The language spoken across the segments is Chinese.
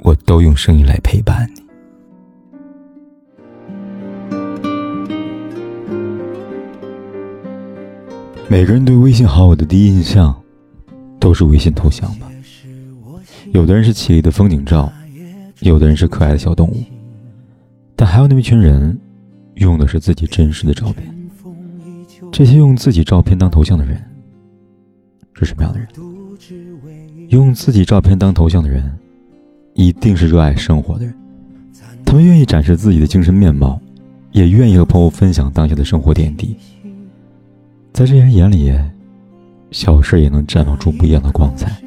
我都用声音来陪伴你。每个人对微信好友的第一印象，都是微信头像吧。有的人是绮丽的风景照，有的人是可爱的小动物，但还有那么一群人，用的是自己真实的照片。这些用自己照片当头像的人，是什么样的人？用自己照片当头像的人，一定是热爱生活的人。他们愿意展示自己的精神面貌，也愿意和朋友分享当下的生活点滴。在这些人眼里，小事也能绽放出不一样的光彩。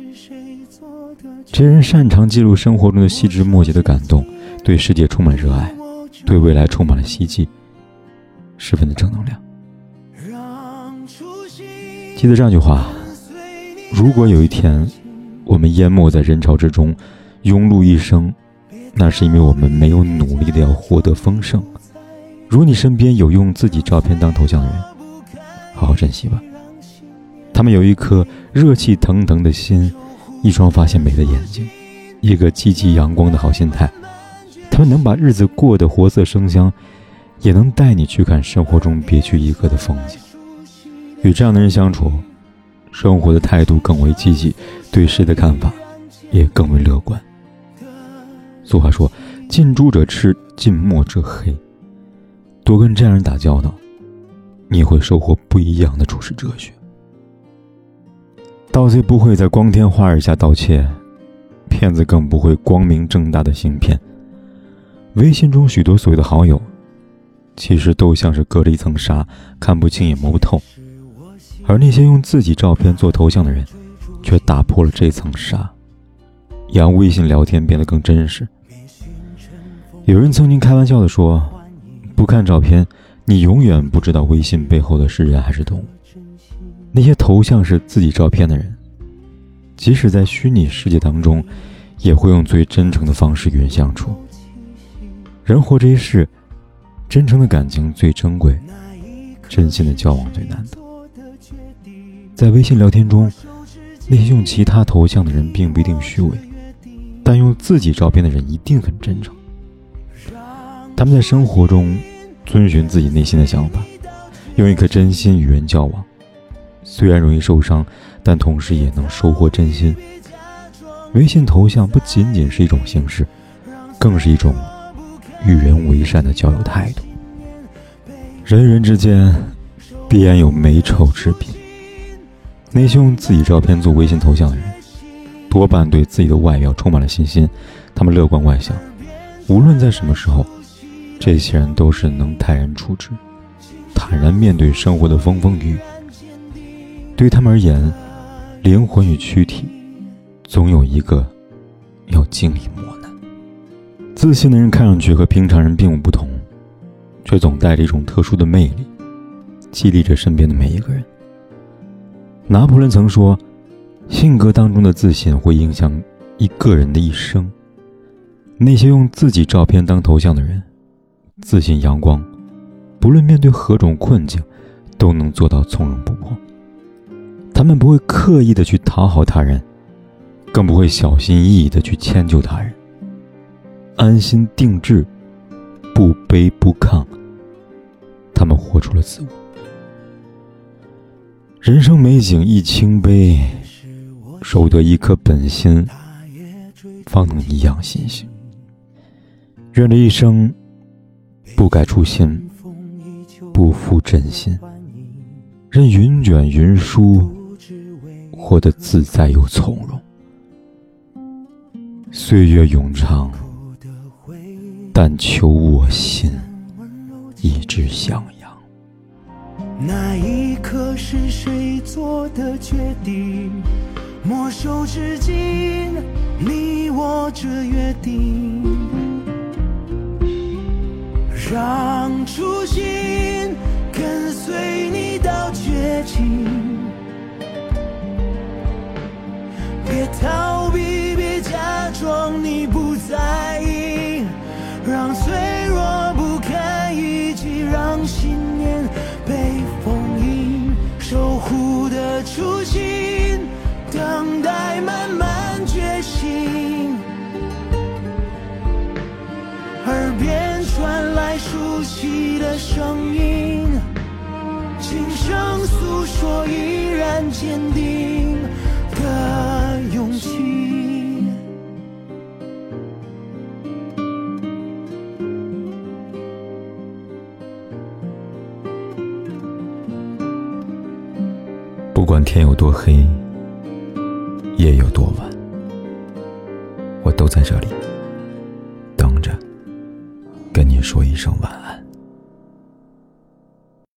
这些人擅长记录生活中的细枝末节的感动，对世界充满热爱，对未来充满了希冀，十分的正能量。记得这样一句话：如果有一天，我们淹没在人潮之中，庸碌一生，那是因为我们没有努力的要获得丰盛。如你身边有用自己照片当头像的人，好好珍惜吧。他们有一颗热气腾腾的心，一双发现美的眼睛，一个积极阳光的好心态。他们能把日子过得活色生香，也能带你去看生活中别具一格的风景。与这样的人相处，生活的态度更为积极，对事的看法也更为乐观。俗话说：“近朱者赤，近墨者黑。”多跟这样人打交道。你会收获不一样的处世哲学。盗贼不会在光天化日下盗窃，骗子更不会光明正大的行骗。微信中许多所谓的好友，其实都像是隔着一层纱，看不清也摸不透。而那些用自己照片做头像的人，却打破了这层纱，让微信聊天变得更真实。有人曾经开玩笑的说：“不看照片。”你永远不知道微信背后的是人还是动物。那些头像是自己照片的人，即使在虚拟世界当中，也会用最真诚的方式与人相处。人活这一世，真诚的感情最珍贵，真心的交往最难得。在微信聊天中，那些用其他头像的人并不一定虚伪，但用自己照片的人一定很真诚。他们在生活中。遵循自己内心的想法，用一颗真心与人交往，虽然容易受伤，但同时也能收获真心。微信头像不仅仅是一种形式，更是一种与人为善的交友态度。人与人之间必然有美丑之别，那些用自己照片做微信头像的人，多半对自己的外表充满了信心，他们乐观外向，无论在什么时候。这些人都是能泰然处之、坦然面对生活的风风雨雨。对他们而言，灵魂与躯体总有一个要经历磨难。自信的人看上去和平常人并无不同，却总带着一种特殊的魅力，激励着身边的每一个人。拿破仑曾说：“性格当中的自信会影响一个人的一生。”那些用自己照片当头像的人。自信阳光，不论面对何种困境，都能做到从容不迫。他们不会刻意的去讨好他人，更不会小心翼翼的去迁就他人。安心定志，不卑不亢。他们活出了自我。人生美景一清杯，守得一颗本心，方能颐养心性。愿这一生。不改初心，不负真心，任云卷云舒，活得自在又从容。岁月永长，但求我心一直向阳。那一刻是谁做的决定？莫守至今，你我这约定。让初心跟随你到绝境，熟悉的声音，轻声诉说依然坚定的勇气。不管天有多黑，夜有多晚，我都在这里，跟你说一声晚安。